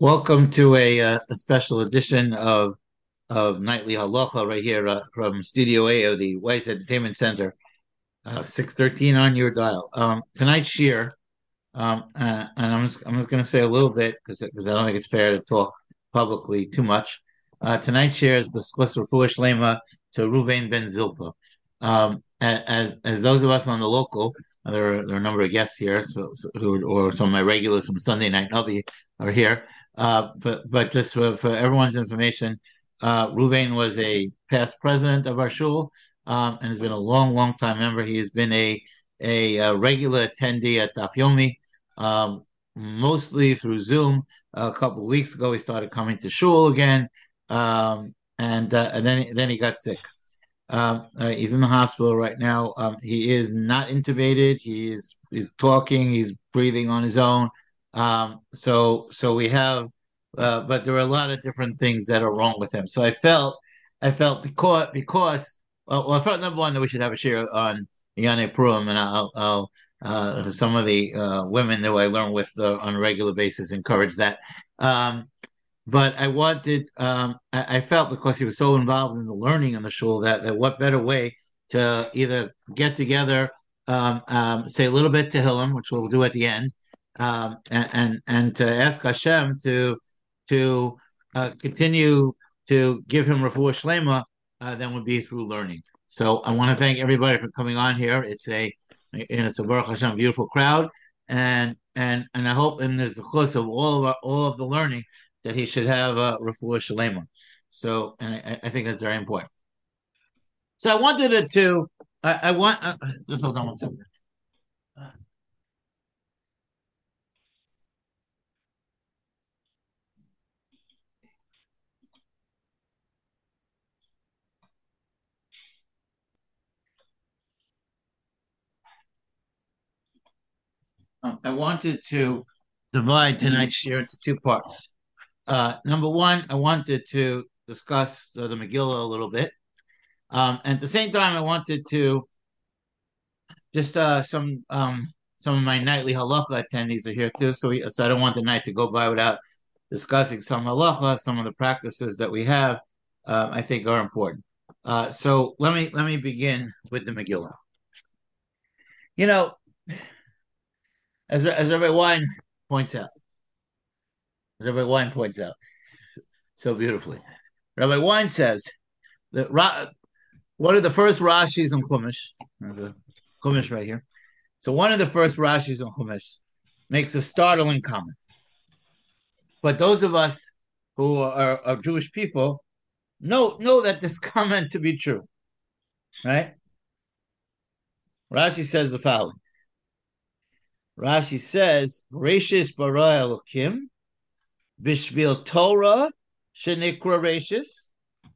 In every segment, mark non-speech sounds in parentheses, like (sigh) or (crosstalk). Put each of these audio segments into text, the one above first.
Welcome to a, uh, a special edition of of Nightly Halacha right here uh, from Studio A of the Weiss Entertainment Center, uh, six thirteen on your dial. Um, tonight's shir, um, uh, and I'm just I'm just going to say a little bit because because I don't think it's fair to talk publicly too much. Uh, tonight's shir is B'schus Refuah Shlema to Ruvain Ben Zilpa. Um, as as those of us on the local, there are, there are a number of guests here, so, so who or some of my regulars from Sunday Night Navi are here. Uh, but but just for, for everyone's information, uh, Ruvain was a past president of our shul um, and has been a long, long time member. He has been a a, a regular attendee at Daf Yomi, um, mostly through Zoom. a couple of weeks ago, he started coming to shul again, um, and uh, and then then he got sick. Um, uh, he's in the hospital right now. Um, he is not intubated. He is he's talking. He's breathing on his own. Um, so so we have, uh, but there are a lot of different things that are wrong with him. So I felt I felt because because well, I felt number one that we should have a share on Yane Purim, and I'll, I'll uh, some of the uh, women that I learn with uh, on a regular basis encourage that. Um, but I wanted, um, I, I, felt because he was so involved in the learning in the shul that, that what better way to either get together, um, um, say a little bit Tehillim, which we'll do at the end, um, and, and, to ask Hashem to to uh, continue to give him refuah shlema, uh, then would be through learning. So I want to thank everybody for coming on here. It's a it's a Baruch Hashem beautiful crowd, and and and I hope in the course of all of our, all of the learning that he should have a refuah shalema. So, and I, I, think that's very important. So I wanted to, I, I want, uh, just hold on one second. I wanted to divide tonight's share into two parts. Uh, number one, I wanted to discuss uh, the Megillah a little bit. Um, and at the same time, I wanted to just uh, some um, some of my nightly halacha attendees are here too, so we, so I don't want the night to go by without discussing some halacha, some of the practices that we have. Uh, I think are important. Uh, so let me let me begin with the Megillah. You know, as as Rabbi Wein points out, as Rabbi Wein points out so beautifully, Rabbi Wein says that Ra- one of the first Rashis on Chumash, Chumash right here. So one of the first Rashis on Chumash makes a startling comment. But those of us who are, are Jewish people know know that this (laughs) comment to be true, right? Rashi says the following. Rashi says, "Rashis bara Elokim, bishvil Torah shenikra Rashis."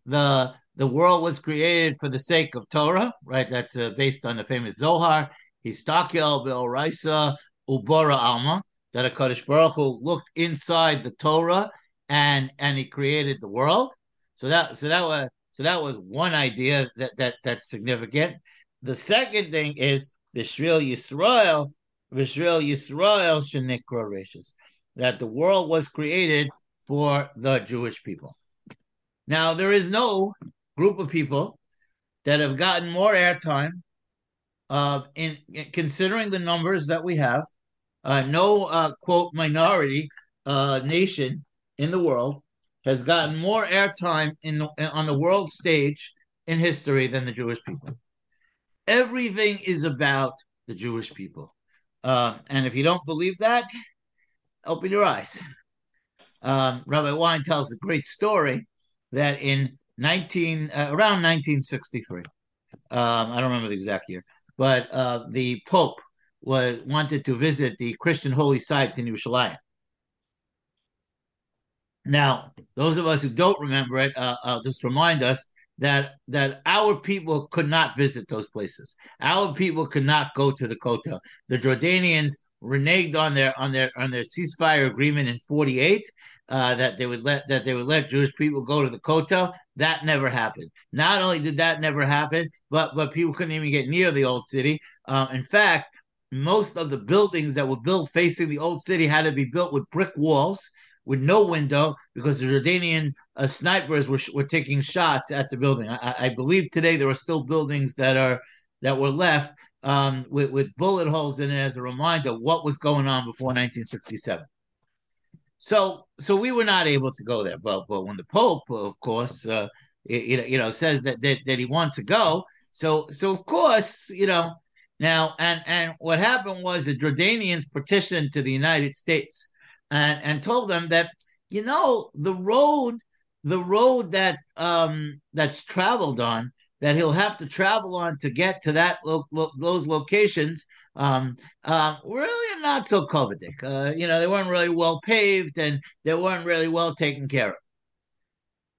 The the world was created for the sake of Torah, right? That's uh, based on the famous Zohar. Histakel be'oraisa ubara alma. That a Kaddish Baruch Hu looked inside the Torah and and he created the world. So that so that was so that was one idea that that that's significant. The second thing is Bishvil Yisrael, Bishvil Yisrael Shenikra Rishis, that the world was created for the Jewish people. Now there is no group of people that have gotten more airtime uh, in, in, considering the numbers that we have. Uh, no uh, quote minority uh, nation in the world has gotten more airtime in the, on the world stage in history than the Jewish people. Everything is about the Jewish people, uh, and if you don't believe that, open your eyes. Um, Rabbi Wein tells a great story that in 19 uh, around 1963. Um, I don't remember the exact year, but uh, the Pope was wanted to visit the Christian holy sites in Yerushalayim. Now, those of us who don't remember it, uh, I'll just remind us that that our people could not visit those places. Our people could not go to the Kotel. The Jordanians reneged on their on their on their ceasefire agreement in 48 uh, that they would let that they would let Jewish people go to the Kotel. That never happened. Not only did that never happen, but but people couldn't even get near the old city. Uh, in fact, most of the buildings that were built facing the old city had to be built with brick walls with no window because the Jordanian uh, snipers were were taking shots at the building. I, I, believe today there are still buildings that are that were left um, with with bullet holes in it as a reminder what was going on before 1967. So so we were not able to go there, but but when the Pope, of course, uh, you, you know says that, that that he wants to go, so so of course you know now, and and what happened was the Jordanians petitioned to the United States and and told them that you know the road the road that um that's traveled on that he'll have to travel on to get to that lo- lo- those locations um, uh, really not so coveted. Uh, you know, they weren't really well paved and they weren't really well taken care of.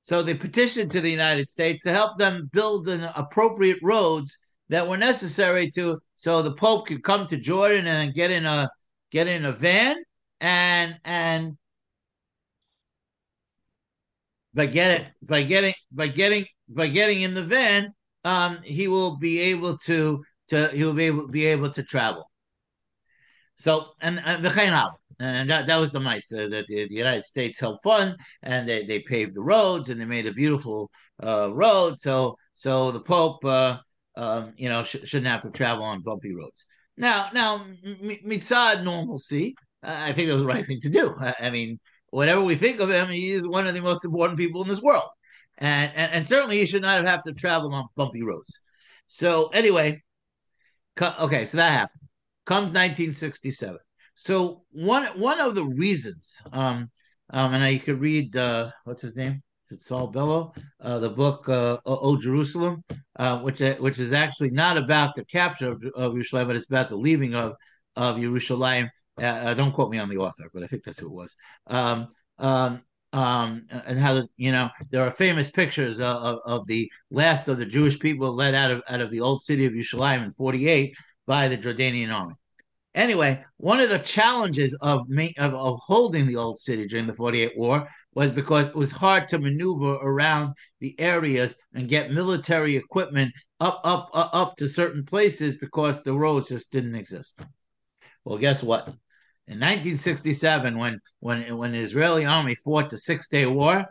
So they petitioned to the United States to help them build an appropriate roads that were necessary to so the Pope could come to Jordan and get in a get in a van and and by getting by getting by getting by getting in the van, um, he will be able to to he will be able be able to travel. So and the uh, and that, that was the mice uh, that the, the, United States helped fund, and they, they paved the roads and they made a beautiful uh, road. So so the Pope uh, um, you know, sh- shouldn't have to travel on bumpy roads. Now, now, Misad normalcy, I think it was the right thing to do. I, mean, whatever we think of him, he is one of the most important people in this world, and and, and certainly he should not have to travel on bumpy roads. So anyway, co- okay, so that happened. Comes 1967. So one one of the reasons, um, um, and I, you could read uh, what's his name, Saul Bellow, uh, the book uh, "O Jerusalem," uh, which uh, which is actually not about the capture of, of Yerushalayim, but it's about the leaving of of Yerushalayim. Uh, don't quote me on the author, but I think that's who it was. Um, um, um, and how you know there are famous pictures of, of, the last of the Jewish people led out of out of the old city of Yerushalayim in '48 by the Jordanian army. Anyway, one of the challenges of, of, of holding the old city during the 48 war was because it was hard to maneuver around the areas and get military equipment up, up, up, up to certain places because the roads just didn't exist. Well, guess what? In 1967, when when when the Israeli army fought the Six Day War,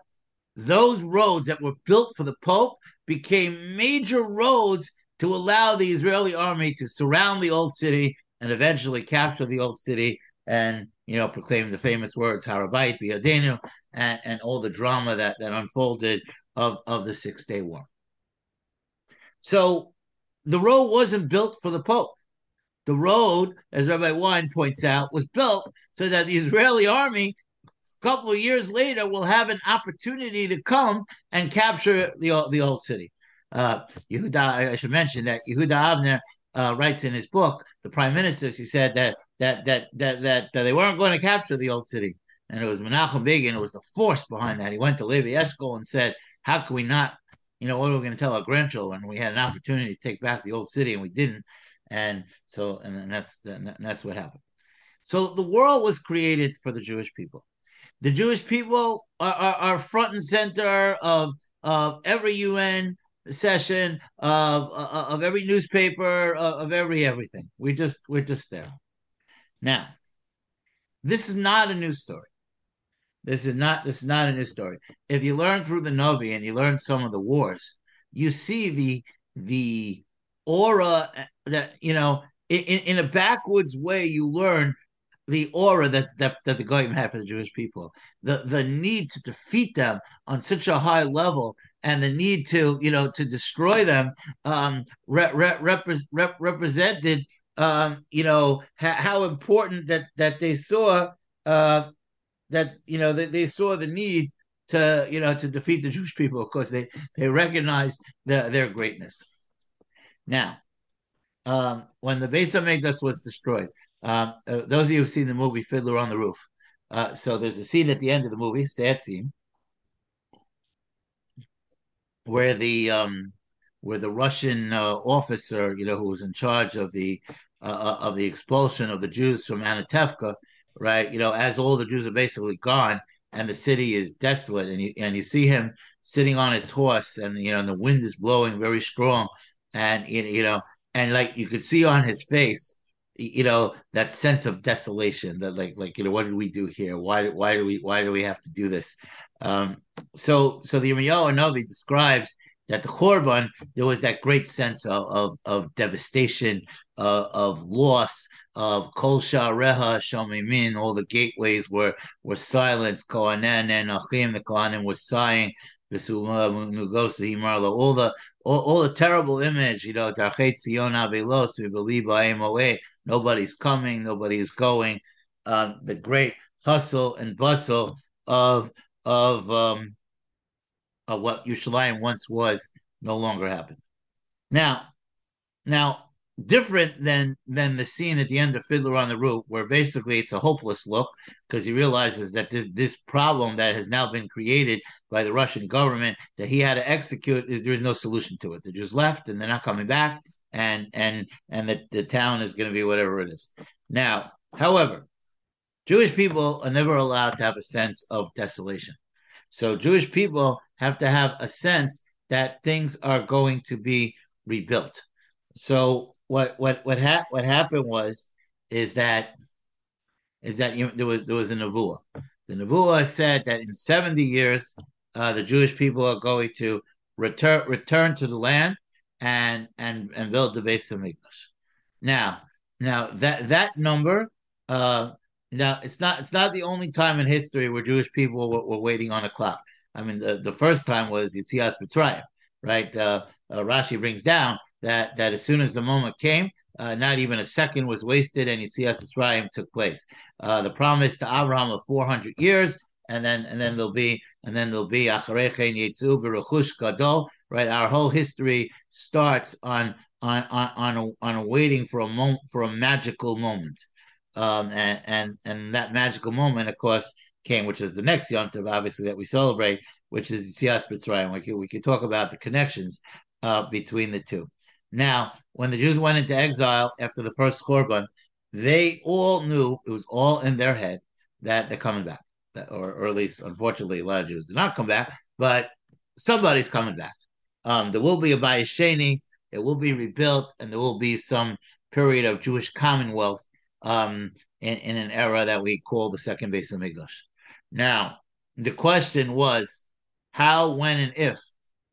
those roads that were built for the Pope became major roads to allow the Israeli army to surround the old city and eventually capture the old city and you know proclaim the famous words Har Habayit Biyadenu and, and all the drama that that unfolded of of the Six Day War. So the road wasn't built for the Pope. The road, as Rabbi Wein points out, was built so that the Israeli army a couple of years later will have an opportunity to come and capture the the old city. Uh, Yehuda, I should mention that Yehuda Avner uh, writes in his book, the prime ministers, he said that that that that that, that they weren't going to capture the old city, and it was Menachem Begin, it was the force behind that. He went to Levi Eshkol and said, "How can we not? You know, what are we going to tell our grandchildren? We had an opportunity to take back the old city, and we didn't." And so, and that's that's what happened. So the world was created for the Jewish people. The Jewish people are, are, are front and center of of every UN session of of every newspaper of every everything. We just we're just there. Now, this is not a new story. This is not this is not a new story. If you learn through the Novi and you learn some of the wars, you see the the aura that you know in, in a backwoods way. You learn the aura that, that, that the Goyim had for the Jewish people, the the need to defeat them on such a high level, and the need to you know to destroy them um, re- re- rep- represented um, you know ha- how important that that they saw uh, that you know that they saw the need to you know to defeat the Jewish people because they they recognized the, their greatness. Now, um, when the Beis Hamikdash was destroyed, um, uh, those of you who've seen the movie Fiddler on the Roof, uh, so there's a scene at the end of the movie, sad scene, where the um, where the Russian uh, officer, you know, who was in charge of the uh, uh, of the expulsion of the Jews from Anatevka, right? You know, as all the Jews are basically gone and the city is desolate, and you and you see him sitting on his horse, and you know, and the wind is blowing very strong, and you know, and like you could see on his face you know that sense of desolation that like like you know what did we do here? Why why do we why do we have to do this? Um so so the Yirmiyahu Novi describes that the Churban there was that great sense of of, of devastation uh, of loss of kol shareha shomimin all the gateways were were silenced. Kohanen and achim the kohanim was sighing. All the all, all the terrible image, you know, we believe I MOA, nobody's coming, nobody's going. Um, the great hustle and bustle of of um, of what Yerushalayim once was no longer happened. Now, now different than than the scene at the end of Fiddler on the Roof, where basically it's a hopeless look because he realizes that this this problem that has now been created by the Russian government that he had to execute is there's no solution to it. They're just left and they're not coming back, and and and the, the town is going to be whatever it is. Now, however, Jewish people are never allowed to have a sense of desolation. So Jewish people have to have a sense that things are going to be rebuilt. So what what what ha- what happened was is that is that you there was there was a nevuah. The nevuah said that in seventy years, uh, the Jewish people are going to return return to the land and and and build the Beis Hamikdash. Now, now that that number, uh, now it's not it's not the only time in history where Jewish people were, were waiting on a clock. I mean, the, the first time was Yitzias Mitzrayim, right? Uh, uh, Rashi brings down that that as soon as the moment came, uh, not even a second was wasted, and Yitzias Mitzrayim took place. Uh, the promise to Abraham of 400 years, and then and then there'll be and then there'll be Acharechen Yitzu Beruchush Gadol. Right, our whole history starts on on on on, a, on waiting for a moment for a magical moment, um, and and and that magical moment, of course, came, which is the next Yom Tov, obviously that we celebrate, which is Yitzias Mitzrayim. We could we could talk about the connections uh, between the two. Now, when the Jews went into exile after the first Churban, they all knew it was all in their head that they're coming back, or, or at least, unfortunately, a lot of Jews did not come back, but somebody's coming back. Um, there will be a Bayis Sheni, it will be rebuilt, and there will be some period of Jewish commonwealth um, in, in an era that we call the second Beis Hamikdash. Now, the question was how, when, and if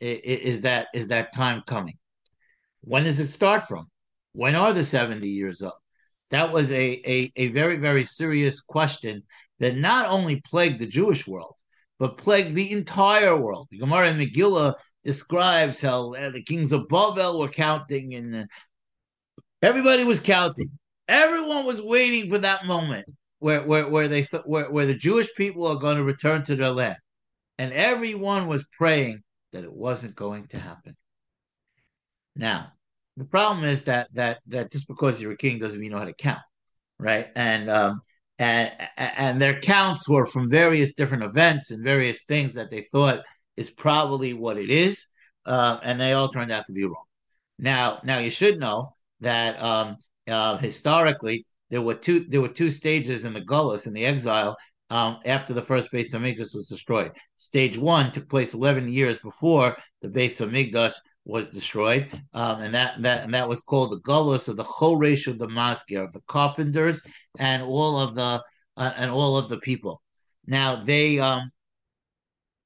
is that is that time coming? When does it start from? When are the 70 years up? That was a, a, a very, very serious question that not only plagued the Jewish world, but plagued the entire world. The Gemara in Megillah describes how uh, the kings of Bavel were counting and uh, everybody was counting. Everyone was waiting for that moment where, where, where they where, where the Jewish people are going to return to their land. And everyone was praying that it wasn't going to happen. Now, the problem is that that that just because you're a king doesn't mean you know how to count, right? And um, and and their counts were from various different events and various things that they thought is probably what it is, uh, and they all turned out to be wrong. Now, now you should know that um, uh, historically there were two there were two stages in the Gullus in the exile um, after the first base of Hamikdash was destroyed. Stage one took place 11 years before the base of Hamikdash was destroyed, um, and that that and that was called the Gullus of the Choresh of the Maskir of the carpenters and all of the uh, and all of the people. Now they um,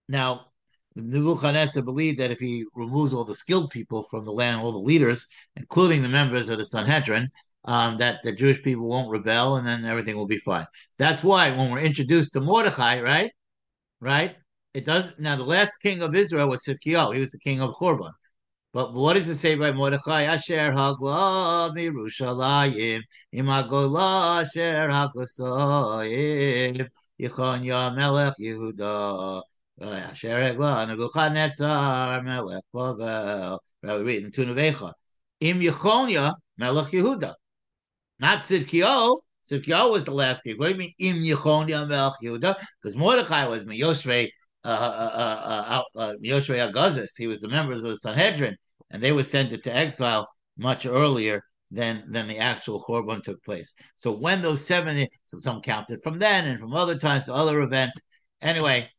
now Nebuchadnezzar believed that if he removes all the skilled people from the land, all the leaders, including the members of the Sanhedrin, um, that the Jewish people won't rebel, and then everything will be fine. That's why when we're introduced to Mordechai, right, right, it does. Now the last king of Israel was Tzidkiyahu. He was the king of Churban. But what does it say by Mordechai? Asher hagla mirushalayim imagola asher haglasayim Yechonya melech Yehuda uh, asher hagla Nebuchadnezzar melech. Right, we read in Tunavecha. Im Yechonya melech Yehuda. Not Tzidkiyahu. Tzidkiyahu was the last king. What do you mean Im Yechonya melech Yehuda? Because Mordechai was Miyoshvei uh, uh, uh, uh, Yoshua Agazis. He was the members of the Sanhedrin, and they were sent into exile much earlier than than the actual Churban took place. So when those seven, so some counted from then and from other times to other events. Anyway,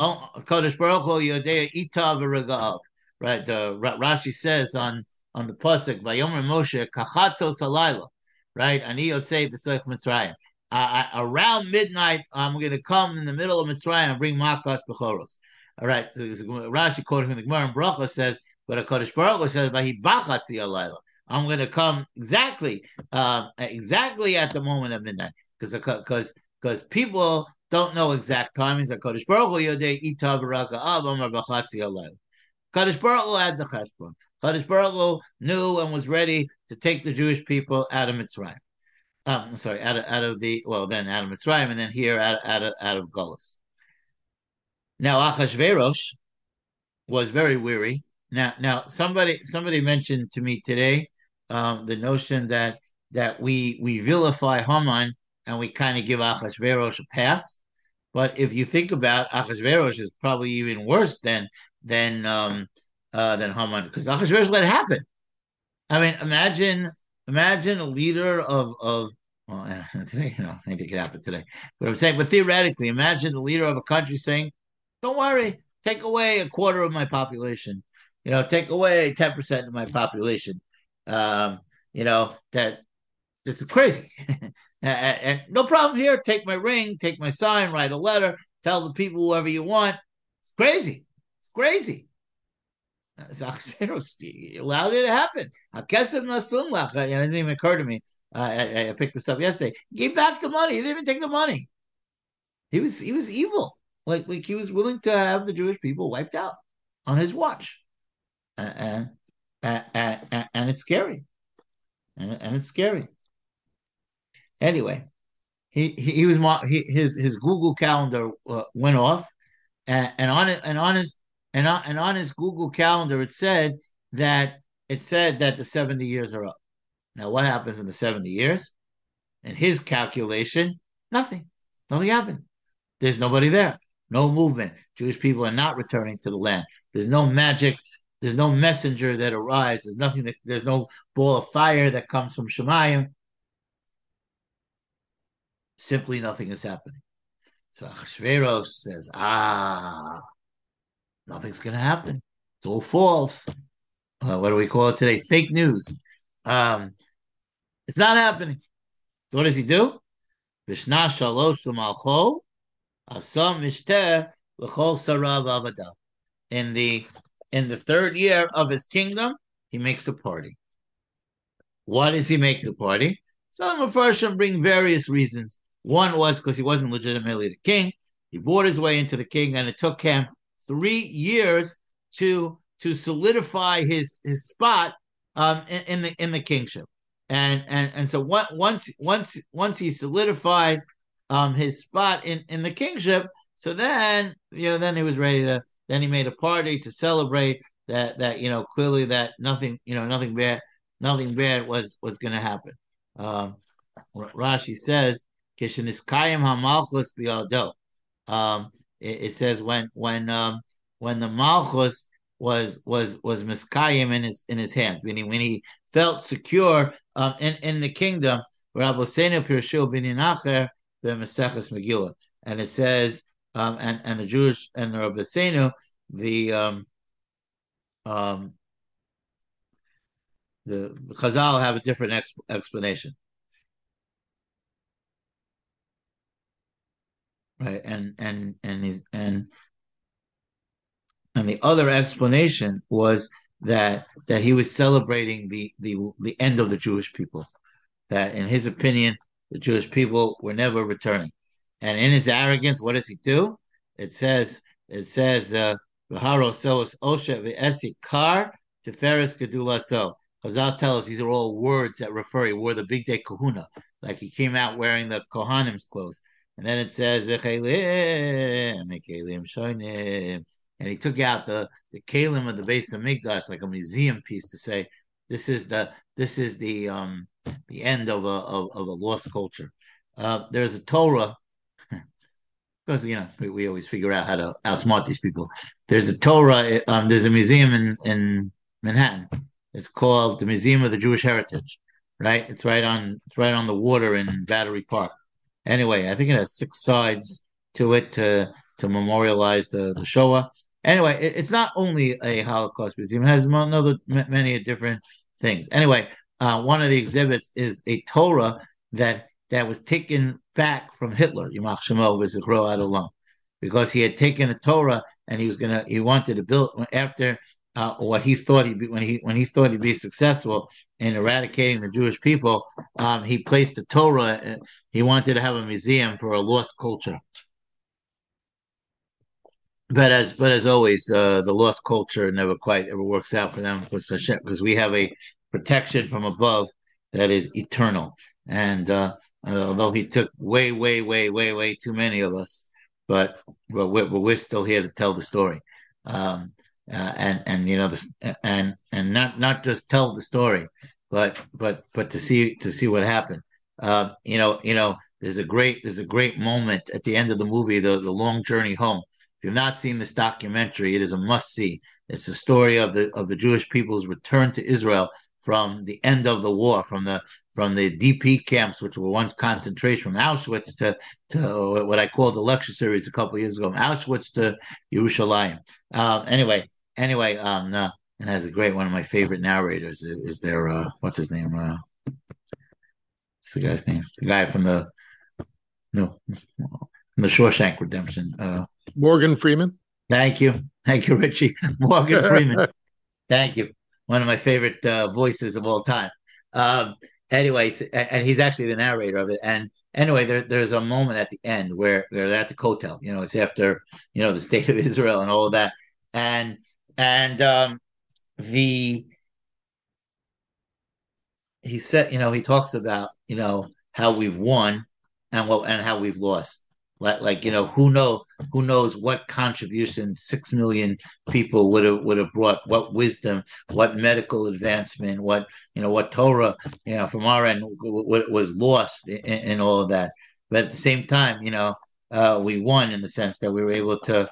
Kodesh Baruch Hu Itav. Right, uh, Rashi says on on the pasuk Vayomer Moshe Kachatzo Salayla. right? Ani Yosef B'Soich Mitzrayim. Uh, around midnight, I'm going to come in the middle of Mitzrayim and bring Makas Bechoros. All right, so Rashi quoting from the Gemara and Bracha says, but a Kodesh Baruch Hu says, "He bachatzi alayla." I'm going to come exactly, uh, exactly at the moment of midnight, because because because people don't know exact timings. Like Kodesh Baruch Hu Yodei Ita Baraka Av Amar Bachatzi alayla. Kodesh Baruch Hu had the cheshbon. Kodesh Baruch Hu knew and was ready to take the Jewish people out of Mitzrayim. Um, sorry, out of out of the well, then out of Mitzrayim, and then here out, out of out of Golis. Now Achashverosh was very weary. Now, now somebody somebody mentioned to me today um, the notion that that we we vilify Haman and we kind of give Achashverosh a pass. But if you think about Achashverosh is probably even worse than than um, uh, than Haman because Achashverosh let it happen. I mean, imagine imagine a leader of of well, (laughs) today, you know, maybe it could happen today. But I'm saying, but theoretically, imagine the leader of a country saying, "Don't worry, take away a quarter of my population. You know, take away ten percent of my population. Um, you know that this is crazy." (laughs) and, and no problem here. Take my ring, take my sign, write a letter, tell the people whoever you want. It's crazy. It's crazy. Allowed (laughs) it to happen. It didn't even occur to me. Uh, I, I, picked this up yesterday. He gave back the money. He didn't even take the money. He was he was evil. Like like he was willing to have the Jewish people wiped out on his watch, and and and, and it's scary, and, and it's scary. Anyway, he he, he was he, his his Google calendar uh, went off, and, and on it and on his and on, and on his Google calendar it said that it said that the seventy years are up. Now, what happens in the 70 years? In his calculation, nothing. Nothing happened. There's nobody there. No movement. Jewish people are not returning to the land. There's no magic. There's no messenger that arrives. There's nothing that there's no ball of fire that comes from Shemayim. Simply nothing is happening. So Achashverosh says, ah, nothing's going to happen. It's all false. Uh, what do we call it today? Fake news. Um, it's not happening. So what does he do? Vishna shalosh asam sarav. In the in the third year of his kingdom, he makes a party. Why does he make the party? Some of Farshim bring various reasons. One was because he wasn't legitimately the king. He bought his way into the king, and it took him three years to to solidify his his spot um, in, in the in the kingship. And and and so once once once he solidified um his spot in in the kingship so then you know then he was ready to then he made a party to celebrate that that you know clearly that nothing you know nothing bad nothing bad was was going to happen. Um rashi says kisheniskayim hamalchus biado. Um it, it says when when um when the malchus was was was miskayim in his in his hand when he when he felt secure um, in in the kingdom. rabbi Rabosenu Pirshul Bininacher Maseches Megillah, and it says um, and and the Jewish and the Rabosenu the um, um, the, the Chazal have a different exp- explanation. Right, and and and and and the other explanation was that that he was celebrating the the the end of the Jewish people. That in his opinion, the Jewish people were never returning. And in his arrogance, what does he do? It says it says uh, so. Chazal tell us these are all words that refer. He wore the bigdei kehunah, like he came out wearing the kohanim's clothes. And then it says and he took out the the kalim of the base of Migdash like a museum piece to say this is the this is the um the end of a of, of a lost culture. Uh, there's a Torah (laughs) because you know we, we, always figure out how to outsmart these people. There's a Torah. Um, there's a museum in in Manhattan. It's called the Museum of the Jewish Heritage. Right. It's right on. It's right on the water in Battery Park. Anyway, I think it has six sides to it to to memorialize the the Shoah anyway, it, it's not only a Holocaust museum; it has another many different things. Anyway, uh, one of the exhibits is a Torah that that was taken back from Hitler, Yimach Shemo V'Zichro Adolom, because he had taken a Torah and he was gonna he wanted to build after uh, what he thought he'd be when he when he thought he'd be successful in eradicating the Jewish people. Um, he placed the Torah. Uh, he wanted to have a museum for a lost culture. But as but as always, uh, the lost culture never quite ever works out for them because we have a protection from above that is eternal. And uh, although he took way, way, way, way, way too many of us, but but we're, but we're still here to tell the story. Um, uh, and and you know and and not not just tell the story, but but but to see to see what happened. Uh, you know you know there's a great there's a great moment at the end of the movie, the the long journey home. If you've not seen this documentary, it is a must see. It's the story of the of the Jewish people's return to Israel from the end of the war, from the from the DP camps, which were once concentration from Auschwitz to to what I called the lecture series a couple years ago, from Auschwitz to Yerushalayim. Uh, anyway, anyway, um, uh, and has a great one of my favorite narrators is, is there. Uh, what's his name? Uh, what's the guy's name? The guy from the no, from the Shawshank Redemption. Uh, Morgan Freeman. Thank you, thank you, Richie. (laughs) Morgan Freeman. (laughs) thank you. One of my favorite uh, voices of all time. Um, anyways, and he's actually the narrator of it. And anyway, there, there's a moment at the end where they're at the hotel. You know, it's after you know the state of Israel and all of that, and and um, the he said, you know, he talks about you know how we've won and what and how we've lost. Like, like you know, who know who knows what contribution six million people would have would have brought, what wisdom, what medical advancement, what you know, what Torah, you know, from our end, what was lost in, in all of that. But at the same time, you know, uh, we won in the sense that we were able to,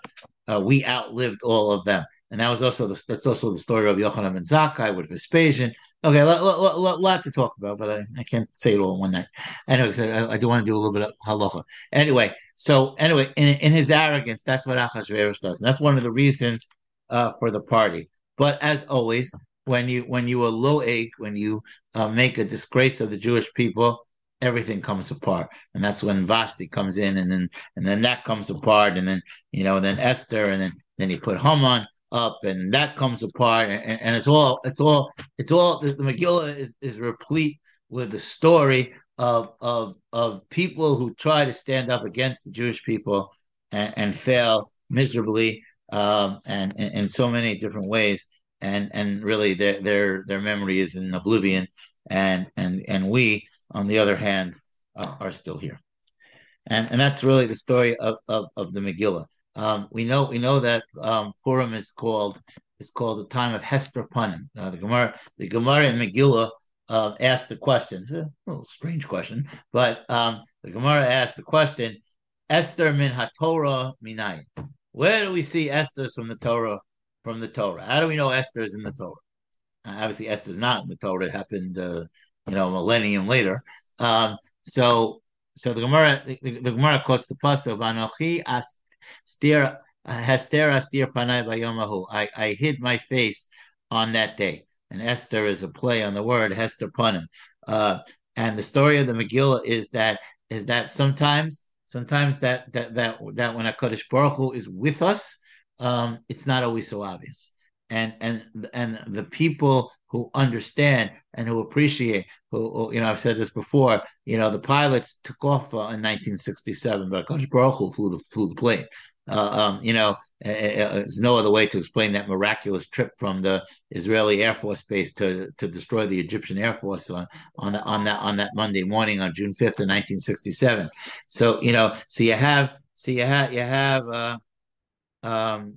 uh, we outlived all of them. And that was also the, that's also the story of Yochanan ben Zakkai with Vespasian. Okay, a lot, lot, lot, lot, to talk about, but I, I can't say it all in one night. Anyway, I, I do want to do a little bit of halacha. Anyway, so anyway, in, in his arrogance, that's what Achashverosh does. And that's one of the reasons uh, for the party. But as always, when you when you are low egg, when you uh, make a disgrace of the Jewish people, everything comes apart, and that's when Vashti comes in, and then and then that comes apart, and then you know, then Esther, and then then you put Haman up, and that comes apart, and, and it's all it's all it's all the, Megillah is is replete with the story of of of people who try to stand up against the Jewish people and, and fail miserably um, and in so many different ways. And and really their their their memory is in oblivion. And and and we on the other hand uh, are still here. And and that's really the story of of, of the Megillah um, we know we know that um, Purim is called is called the time of Hester Panim. Uh, the Gemara the Gemara in Megillah uh, asked the question. It's a little strange question, but um, the Gemara asked the question: Esther min haTorah minay. Where do we see Esther from the Torah? From the Torah, how do we know Esther is in the Torah? Uh, obviously, Esther's not in the Torah. It happened, uh, you know, a millennium later. Um, so, so the Gemara, the, the Gemara quotes the pasuk "Anochi bayomahu." I I hid my face on that day and Esther is a play on the word Hester Punim. Uh, and the story of the Megillah is that is that sometimes sometimes that that that that when Hakadosh Baruch Hu is with us, um, it's not always so obvious. And and and the people who understand and who appreciate, who, who, you know, I've said this before. You know, the pilots took off uh, in 1967, but Hakadosh Baruch flew the flew the plane. Uh, um, you know, there's no other way to explain that miraculous trip from the Israeli Air Force base to to destroy the Egyptian Air Force on on, the, on that on that Monday morning on June 5th of 1967. So you know, so you have so you have you have uh, um,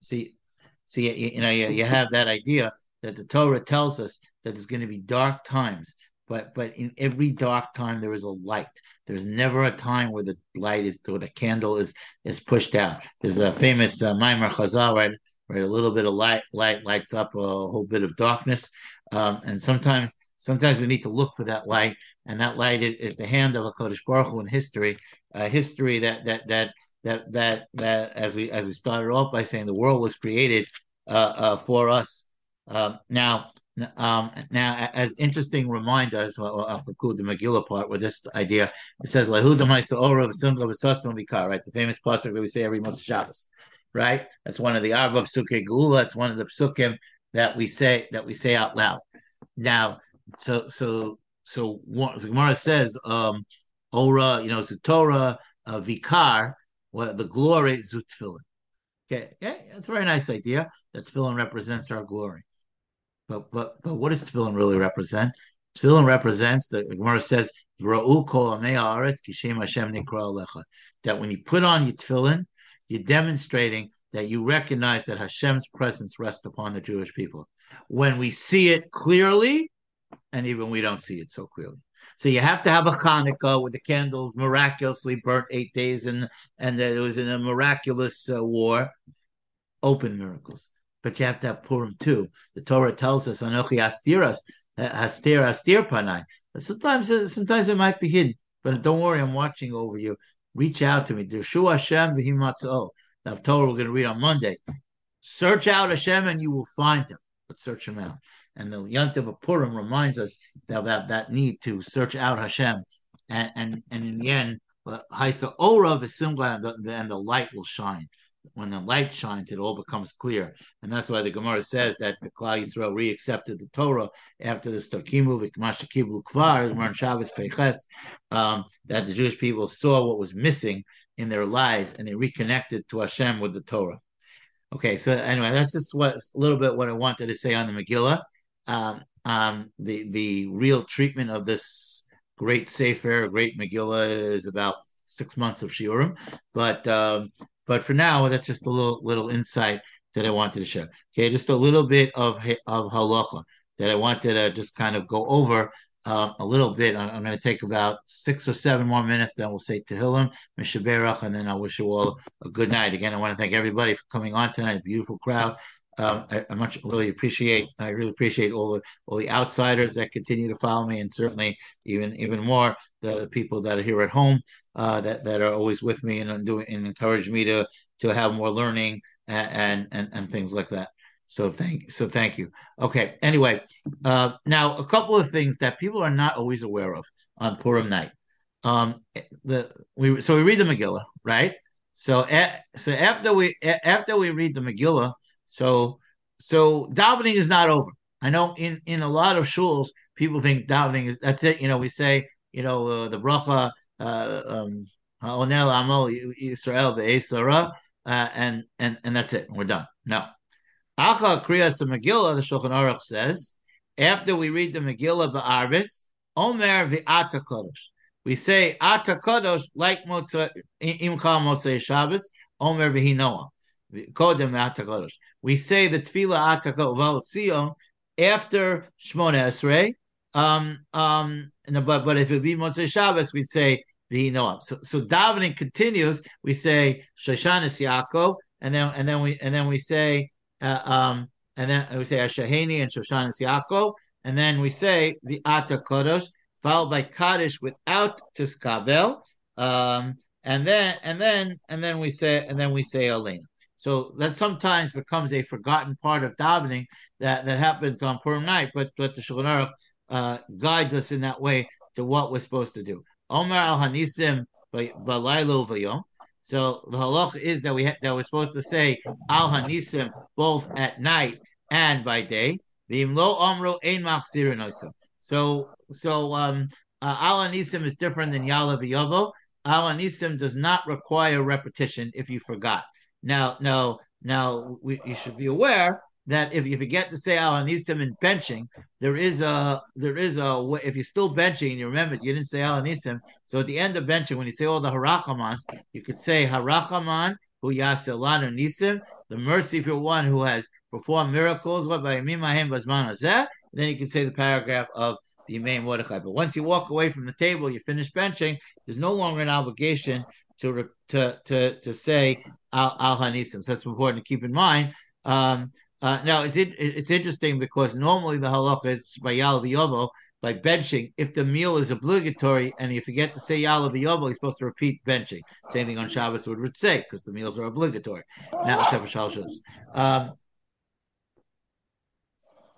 see so you, you know you, you have that idea that the Torah tells us that there's going to be dark times but but in every dark time there is a light. There's never a time where the light is where the candle is is pushed out. There's a famous uh, Maimar Chazal, right? Where a little bit of light light lights up a whole bit of darkness, um, and sometimes sometimes we need to look for that light, and that light is, is the hand of a Kodesh Baruch Hu in history, uh, history that that that that that that as we as we started off by saying the world was created uh, uh, for us. Um, now Um, now, as interesting reminders, I'll, I'll conclude the Megillah part with this idea. It says, "Lahuda Ma'isa'ora v'simcha v'sasson vikar." Right, the famous pasuk that we say every Motzei Shabbos. Right, that's one of the Arba Psuke Gula. That's one of the psukim that we say that we say out loud. Now, so so so what the Gemara says, um, Ora, you know, it's a Torah, uh, Vikar, well, the glory Zutfilin. Okay, yeah, that's a very nice idea. That tefillin represents our glory. But but but what does tefillin really represent? Tefillin represents the Gemara says that when you put on your tefillin, you're demonstrating that you recognize that Hashem's presence rests upon the Jewish people. When we see it clearly, and even we don't see it so clearly. So you have to have a Hanukkah with the candles miraculously burnt eight days, and and it was in a miraculous uh, war, open miracles but you have to have Purim too. The Torah tells us, Anochi Astiras, Hastir Astir Panai. Sometimes, sometimes it might be hidden, but don't worry, I'm watching over you. Reach out to me. Dirshu Hashem v'himatzo. Now, Torah we're going to read on Monday. Search out Hashem and you will find him. But search him out. And the Yantiv of Purim reminds us that, that need to search out Hashem. And and, and in the end, Haisa Ora v'simla and the light will shine when the light shines, it all becomes clear. And that's why the Gemara says that the Klal Yisrael re-accepted the Torah after the Stokimu v'Kmashakivu Kvar, Gemara Shabbos Peiches, um, that the Jewish people saw what was missing in their lives and they reconnected to Hashem with the Torah. Okay, so anyway, that's just what a little bit what I wanted to say on the Megillah. Um, um, the the real treatment of this great Sefer, great Megillah, is about six months of Shiurim, but um, but for now, that's just a little little insight that I wanted to share. Okay, just a little bit of of halacha that I wanted to just kind of go over uh, a little bit. I'm, I'm going to take about six or seven more minutes. Then we'll say Tehillim, Mishaberach, and then I wish you all a good night. Again, I want to thank everybody for coming on tonight. Beautiful crowd. Um, I, I, much really appreciate. I really appreciate all the all the outsiders that continue to follow me, and certainly even even more the people that are here at home uh, that that are always with me and doing and encourage me to to have more learning and and and, things like that. So thank so thank you. Okay. Anyway, uh, now a couple of things that people are not always aware of on Purim night. Um, the we so we read the Megillah, right? So so after we after we read the Megillah, so so davening is not over. I know in in a lot of shuls people think davening is that's it. You know, we say you know uh, the bracha uh, um, Onel Amo Israel Be'esara, uh, and and and that's it. We're done. No. Acha Kriyas Megillah, the Shulchan Aruch says, after we read the Megillah Ba'arvis, Omer V'ata Kodesh. We say Ata Kodesh like Motza Imcha Motzei Shabbos, Omer V'hinoah. Kodem. We say the Tefillah Ata Kodesh after Shmona Esrei, um, um, but but if it be Motzei Shabbos, we'd say V'hinoam. So so davening continues. We say Shoshanis Yaakov, and then and then we and then we say uh, um and then we say Ashaheni and Shoshanis Yaakov, and then we say the Ata Kodesh, followed by Kaddish without Tiskabel, um, and then and then and then we say and then we say Aleinu. So that sometimes becomes a forgotten part of davening that, that happens on Purim night, but but the Shulchan uh, guides us in that way to what we're supposed to do. Omer al Hanisim Balaylo Vayom. So the halach is that we ha- that we're supposed to say al Hanisim both at night and by day. V'imlo Omro Ein Machzirin So so um uh, al Hanisim is different than Yala V'yovo. Al Hanisim does not require repetition if you forgot. Now now now we, you should be aware that if you forget to say al anisim in benching, there is a there is a if you're still benching and you remember you didn't say oh, al anisim, so at the end of benching when you say all the harachamans, you could say harachaman hu yaselanu nisim, the mercy for one who has performed miracles. What by Then you can say the paragraph of the Yemei Mordechai. But once you walk away from the table, you finish benching. There's no longer an obligation to to to to say al, al hanisim. So that's important to keep in mind. Um, uh, now it's it's interesting because normally the halacha is by yal v'yovo by benching. If the meal is obligatory and you forget to say yal v'yovo, you're supposed to repeat benching. Same thing on Shabbos would say because the meals are obligatory. Now except for Um,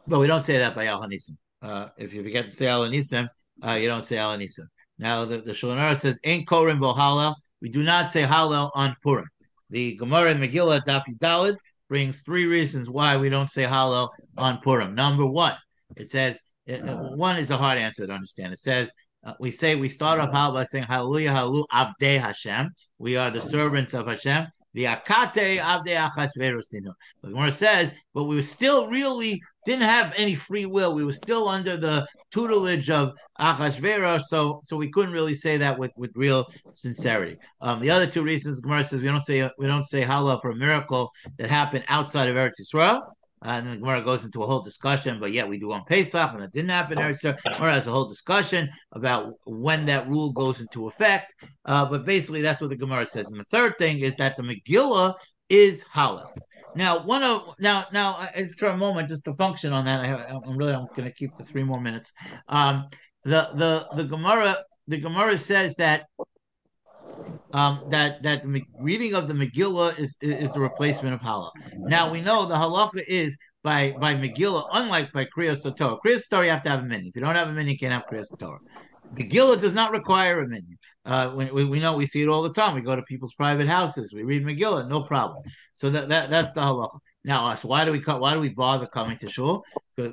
but we don't say that by Al Hanisim. Uh, if you forget to say Al Hanisim, uh, you don't say Al Hanisim. Now the, the Shulchan Aruch says Ein Korim Bo Hallel. We do not say Hallel on Purim. The Gemara in Megillah Daf Dalid brings three reasons why we don't say Hallel on Purim. Number one, it says uh, uh, one is a hard answer to understand. It says uh, we say we start off Hallel by saying Hallelujah, Hallelujah, Avdei Hashem. We are the servants of Hashem. The akate avde achas verostinu. The Gemara says, but we were still really didn't have any free will. We were still under the tutelage of Achashverosh, so so we couldn't really say that with, with real sincerity. Um, the other two reasons, Gemara says we don't say we don't say Hallel for a miracle that happened outside of Eretz Yisrael. And the Gemara goes into a whole discussion, but yet we do on Pesach, and it didn't happen. Eretz Gemara has a whole discussion about when that rule goes into effect. Uh, but basically, that's what the Gemara says. And the third thing is that the Megillah is Hallel. Now, one of now now just for a moment, just to function on that, I, am really I'm going to keep the three more minutes. Um, the the the Gemara the Gemara says that um, that that reading of the Megillah is is the replacement of Hallel. Now we know the halacha is by by Megillah, unlike by Kriyas Torah. Kriyas Torah you have to have a minyan. If you don't have a minyan, you can't have Kriyas Torah. Megillah does not require a minyan. Uh, we, we know we see it all the time. We go to people's private houses. We read Megillah, no problem. So that, that that's the halacha. Now, so why do we why do we bother coming to shul? So,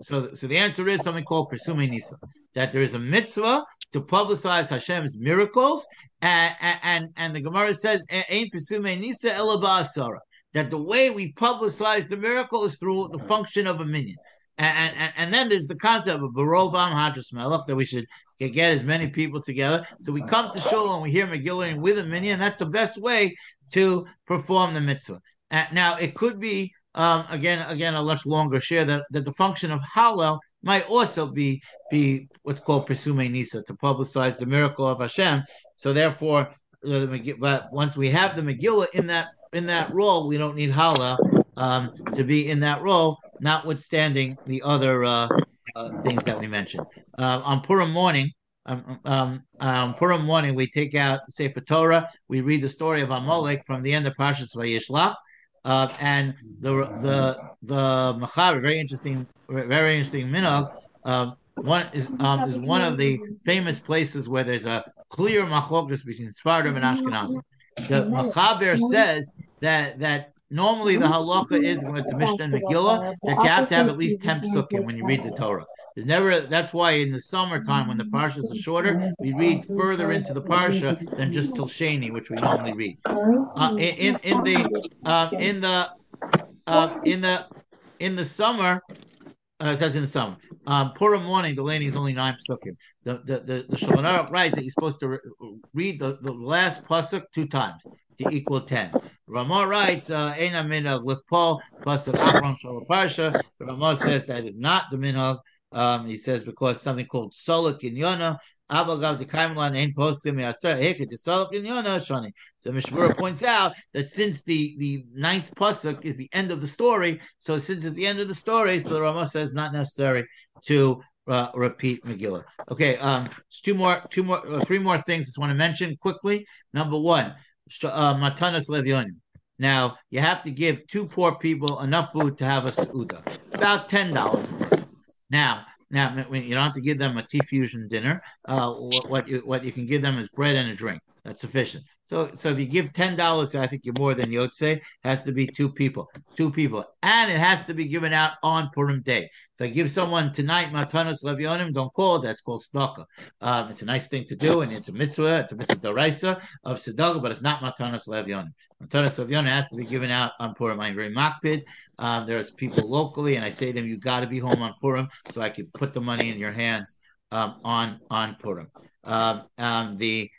so, so the answer is something called Persume Nisa. That there is a mitzvah to publicize Hashem's miracles, and and, and the Gemara says, "Ain't Persume Nisa elabasara." That the way we publicize the miracle is through the function of a minyan. And, and, and then there's the concept of Barovam Hadras Melech that we should get as many people together. So we come to Shul and we hear Megillah with a minyan. That's the best way to perform the mitzvah. Uh, now it could be um, again again a much longer share that, that the function of Hallel might also be be what's called Pesume Nisa to publicize the miracle of Hashem. So therefore, uh, but once we have the Megillah in that in that role, we don't need Hallel um, to be in that role, notwithstanding the other uh, uh, things that we mentioned. Uh, on Purim morning, um, um, um, Purim morning, we take out Sefer Torah. We read the story of Amalek from the end of Parshas Beshalach, uh, and the the the Machaber, very interesting, very interesting minhag. Uh, one is um, is one of the famous places where there's a clear machlokas between Sfardim and Ashkenazim. The Machaber says that that normally the halacha is when it's a Mishnah and Megillah that you have to have at least ten psukim when you read the Torah. There's never. That's why in the summertime when the parshas are shorter, we read further into the parsha than just till Sheni, which we normally read. Uh, in, in the uh, in the uh, in the in the summer, uh, it says in the summer. Um, Purim morning, the lady is only nine psukim. The the the, the writes that you're supposed to re- read the, the last pasuk two times to equal ten. Ramah writes, "Ena minhag l'kpol pasuk achron shal parsha." Ramah says that is not the minhag. Um, he says because something called Solok in Yona, Abagav the Kaimlan ain't posted me aser heket Solok in Yona Shani. So Mishnah Berurah points out that since the the ninth pasuk is the end of the story, so since it's the end of the story, so the Rama says not necessary to uh, repeat Megillah. Okay, um, two more, two more, uh, three more things I just want to mention quickly. Number one, uh, Matanas Levionim. Now you have to give two poor people enough food to have a seuda, about ten dollars a person. Now, now you don't have to give them a tea fusion dinner. Uh, what what you, what you can give them is bread and a drink. That's sufficient. So so if you give ten dollars, I think you're more than Yotze. Has to be two people, two people, and it has to be given out on Purim day. If I give someone tonight matanos levionim, don't call it. That's called tzedakah. Um, it's a nice thing to do, and it's a mitzvah. It's a mitzvah deraisa of tzedakah, but it's not matanos levionim. Matanos levionim has to be given out on Purim. I'm very makpid. Um, there's people locally, and I say to them, you got to be home on Purim, so I can put the money in your hands um, on on Purim. Um, um, the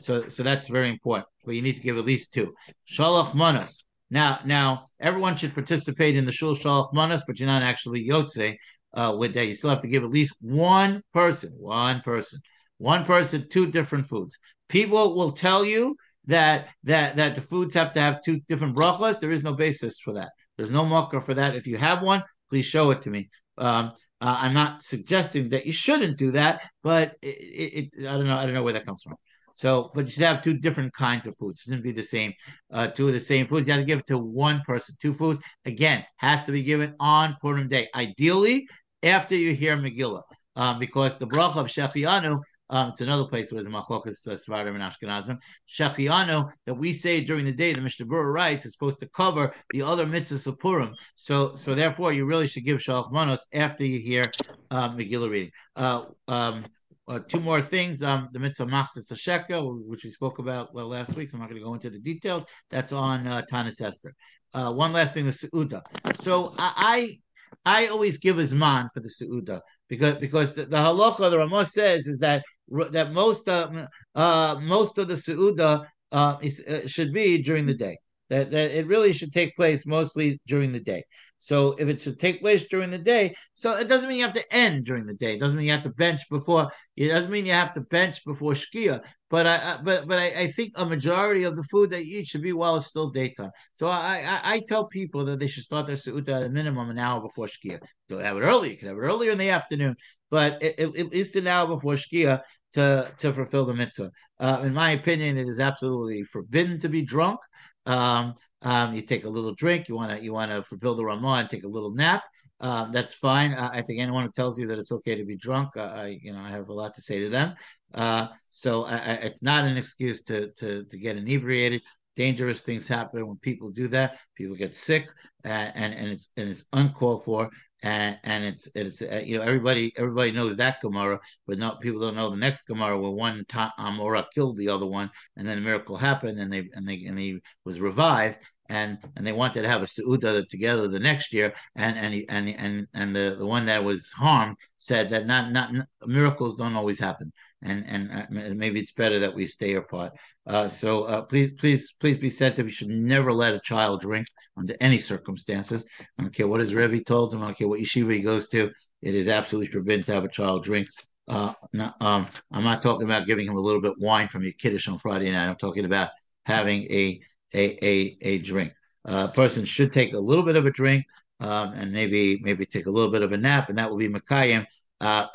so so that's very important. But you need to give at least two. Shalach manas. Now now everyone should participate in the shul shalach manas, but you're not actually yotze uh, with that. You still have to give at least one person, one person, one person, two different foods. People will tell you that that that the foods have to have two different brachas. There is no basis for that. There's no marker for that. If you have one, please show it to me. Um, uh, I'm not suggesting that you shouldn't do that, but it, it, it, I don't know. I don't know where that comes from. So, but you should have two different kinds of foods. It shouldn't be the same, uh, two of the same foods. You have to give it to one person. Two foods, again, has to be given on Purim Day. Ideally, after you hear Megillah, um, because the bracha of Shechianu um, it's another place where there's machlokas uh, Sfardim and Ashkenazim. Shechianu that we say during the day, the Mishnah Berurah writes, is supposed to cover the other mitzvahs of Purim. So, so therefore, you really should give Shalach Manos after you hear uh, Megillah reading. Uh, um, uh, two more things. Um, the mitzvah Machzis Hasheka, which we spoke about well, last week, so I'm not going to go into the details. That's on uh, Tanis Esther. Uh, one last thing, the Seuda. So I, I, I always give a zman for the Seuda because because the, the halacha the Ramah says is that that most uh, uh, most of the Seuda uh, is, uh, should be during the day. That, that it really should take place mostly during the day. So if it should take place during the day, so it doesn't mean you have to end during the day. It doesn't mean you have to bench before. It doesn't mean you have to bench before shkia. But I, but but I, I think a majority of the food that you eat should be while it's still daytime. So I I, I tell people that they should start their seuda at a minimum an hour before shkia. Don't have it early. You can have it earlier in the afternoon, but at least an hour before shkia to to fulfill the mitzvah. Uh, in my opinion, it is absolutely forbidden to be drunk. Um, um, you take a little drink. You want to you want to fulfill the Ramah and take a little nap. Um, that's fine. I, I, think anyone who tells you that it's okay to be drunk, uh, I you know I have a lot to say to them. Uh, so I, it's not an excuse to to to get inebriated. Dangerous things happen when people do that. People get sick, and and, and it's and it's uncalled for and and it's it's uh, you know everybody everybody knows that Gemara, but not people don't know the next Gemara where one Amora killed the other one, and then a miracle happened, and they and they and he was revived, and and they wanted to have a seuda together the next year, and and and and and the, the one that was harmed said that not not miracles don't always happen, and and uh, maybe it's better that we stay apart. Uh, so uh, please please please be sensitive. You should never let a child drink under any circumstances. I don't care what his rebbe told him. I don't care what yeshiva he goes to. It is absolutely forbidden to have a child drink. Uh, um, I'm not talking about giving him a little bit wine from your kiddush on Friday night. I'm talking about having a a a, a drink. Uh, a person should take a little bit of a drink um, and maybe maybe take a little bit of a nap, and that will be makayim uh,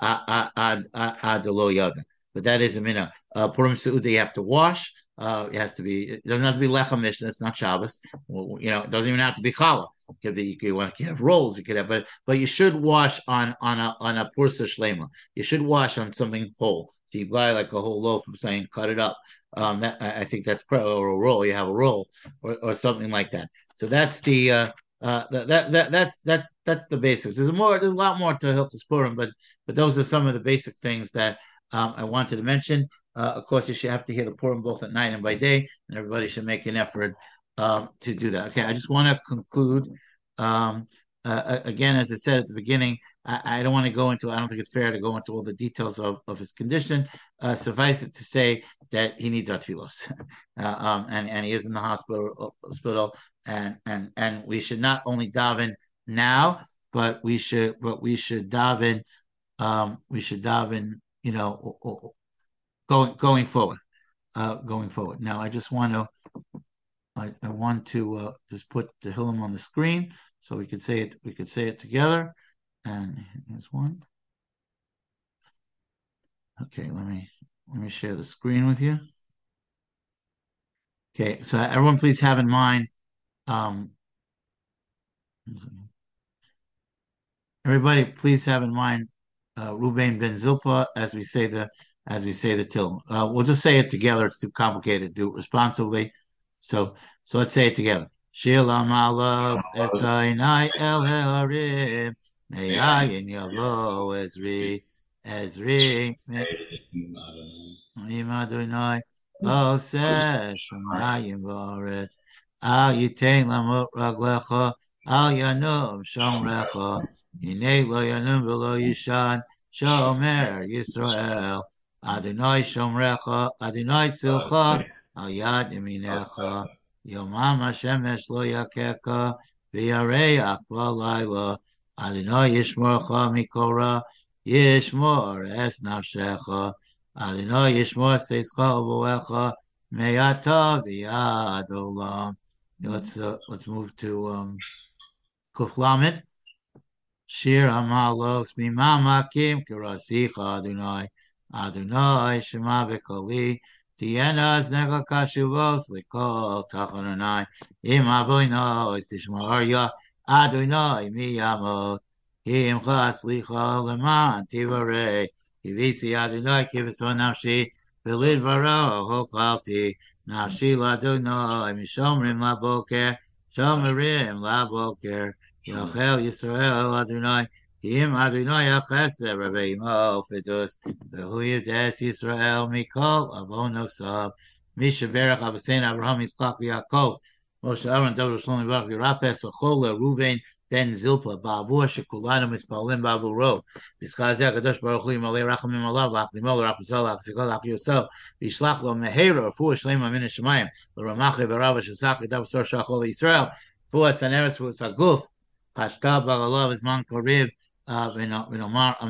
ad ad yada. But that is a mina. Uh, Purim Seudah you have to wash. Uh, it has to be. It doesn't have to be lechem mishnah. It's not Shabbos. Well, you know, it doesn't even have to be challah. It could be. You could, you could have rolls. You could have, but but you should wash on on a on a pursa shlema. You should wash on something whole. So you buy like a whole loaf of saying cut it up. Um, that I think that's pro or a roll. You have a roll or, or something like that. So that's the uh, uh, that, that that that's that's that's the basics. There's more. There's a lot more to Hilchos Purim, but but those are some of the basic things that um, I wanted to mention. Uh, of course, you should have to hear the Purim both at night and by day, and everybody should make an effort um, to do that. Okay, I just want to conclude. Um, uh, again, as I said at the beginning, I, I, don't want to go into. I don't think it's fair to go into all the details of, of his condition. Uh, suffice it to say that he needs artfilos, (laughs) uh, um, and and he is in the hospital. Hospital, and and and we should not only daven now, but we should but we should daven. Um, we should daven. You know, going going forward, uh, going forward. Now, I just want to, I, I want to uh, just put Tehillim on the screen so we could say it. We could say it together. And here's one. Okay, let me let me share the screen with you. Okay, so everyone, please have in mind. Um, everybody, please have in mind uh, Ruben Ben Zilpa as we say the as we say the till. Uh, we'll just say it together. It's too complicated to do it responsibly. So, so let's say it together. Shilam alas esainai el harim me'ayin yavo ezri ezri me'im adonai oseh shemayim v'aretz al yitein lamot raglecha al yanum shomrecha Yinei lo yanum v'lo yishan shomer Yisrael Adonai Shomrecha, Adonai Tzilcha, Al Yad Yeminecha, Yomam Hashemesh Lo V'alayla, Adonai Yishmorcha Mikora, Adonai Yishmor V'yad Olam. Let's, uh, let's move to um, Kuf Lamed. Shir Amalos Mimamakim Kirasicha adunai adunai Shema Bekoli Tiyenas Negakashivos Likol Tachananai. Im Avoinos adunai Adonai Miyamot Himcha Slicha Leman Tivare Kivisi Adonai Kivison Nafshi. Belid Varo Hochalti Nafshi Ladonai Mishomrim Laboker. Shomerim Laboker. Yochel Yisrael Adonai. Kim Adonai Achesed Rabbi Imo Fidus. Vehu Yudes Yisrael Mikol Avonosav. Misha Berach Abasein Abraham Yitzchak Yaakov. Moshe Aaron David Shlomi Baruch Yerapes Achola Ruvain Ben Zilpa Ba'avua Shekulanu Mispalim Ba'avuro B'schazeh Kadosh Baruch Hu Yimalei Rachamim Alav Lachlimol Rachmizol Lachzikol Lachyoso B'shlach Lo Mehera Refuah Shlema Min HaShemayim L'Ramachi V'Rava Shesach Yadav Sor Shachol Yisrael F'u Saneres F'u Saguf Pashta Baralav is Mankariv, Vinomar uh,